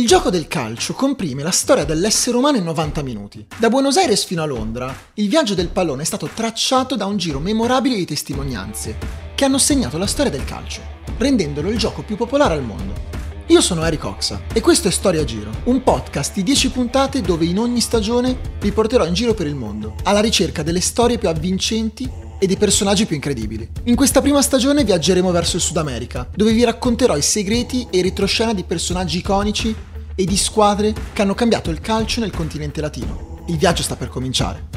Il gioco del calcio comprime la storia dell'essere umano in 90 minuti. Da Buenos Aires fino a Londra, il viaggio del pallone è stato tracciato da un giro memorabile di testimonianze che hanno segnato la storia del calcio, rendendolo il gioco più popolare al mondo. Io sono Eric Oxa e questo è Storia Giro, un podcast di 10 puntate dove in ogni stagione vi porterò in giro per il mondo, alla ricerca delle storie più avvincenti e dei personaggi più incredibili. In questa prima stagione viaggeremo verso il Sud America, dove vi racconterò i segreti e retroscena di personaggi iconici e di squadre che hanno cambiato il calcio nel continente latino. Il viaggio sta per cominciare.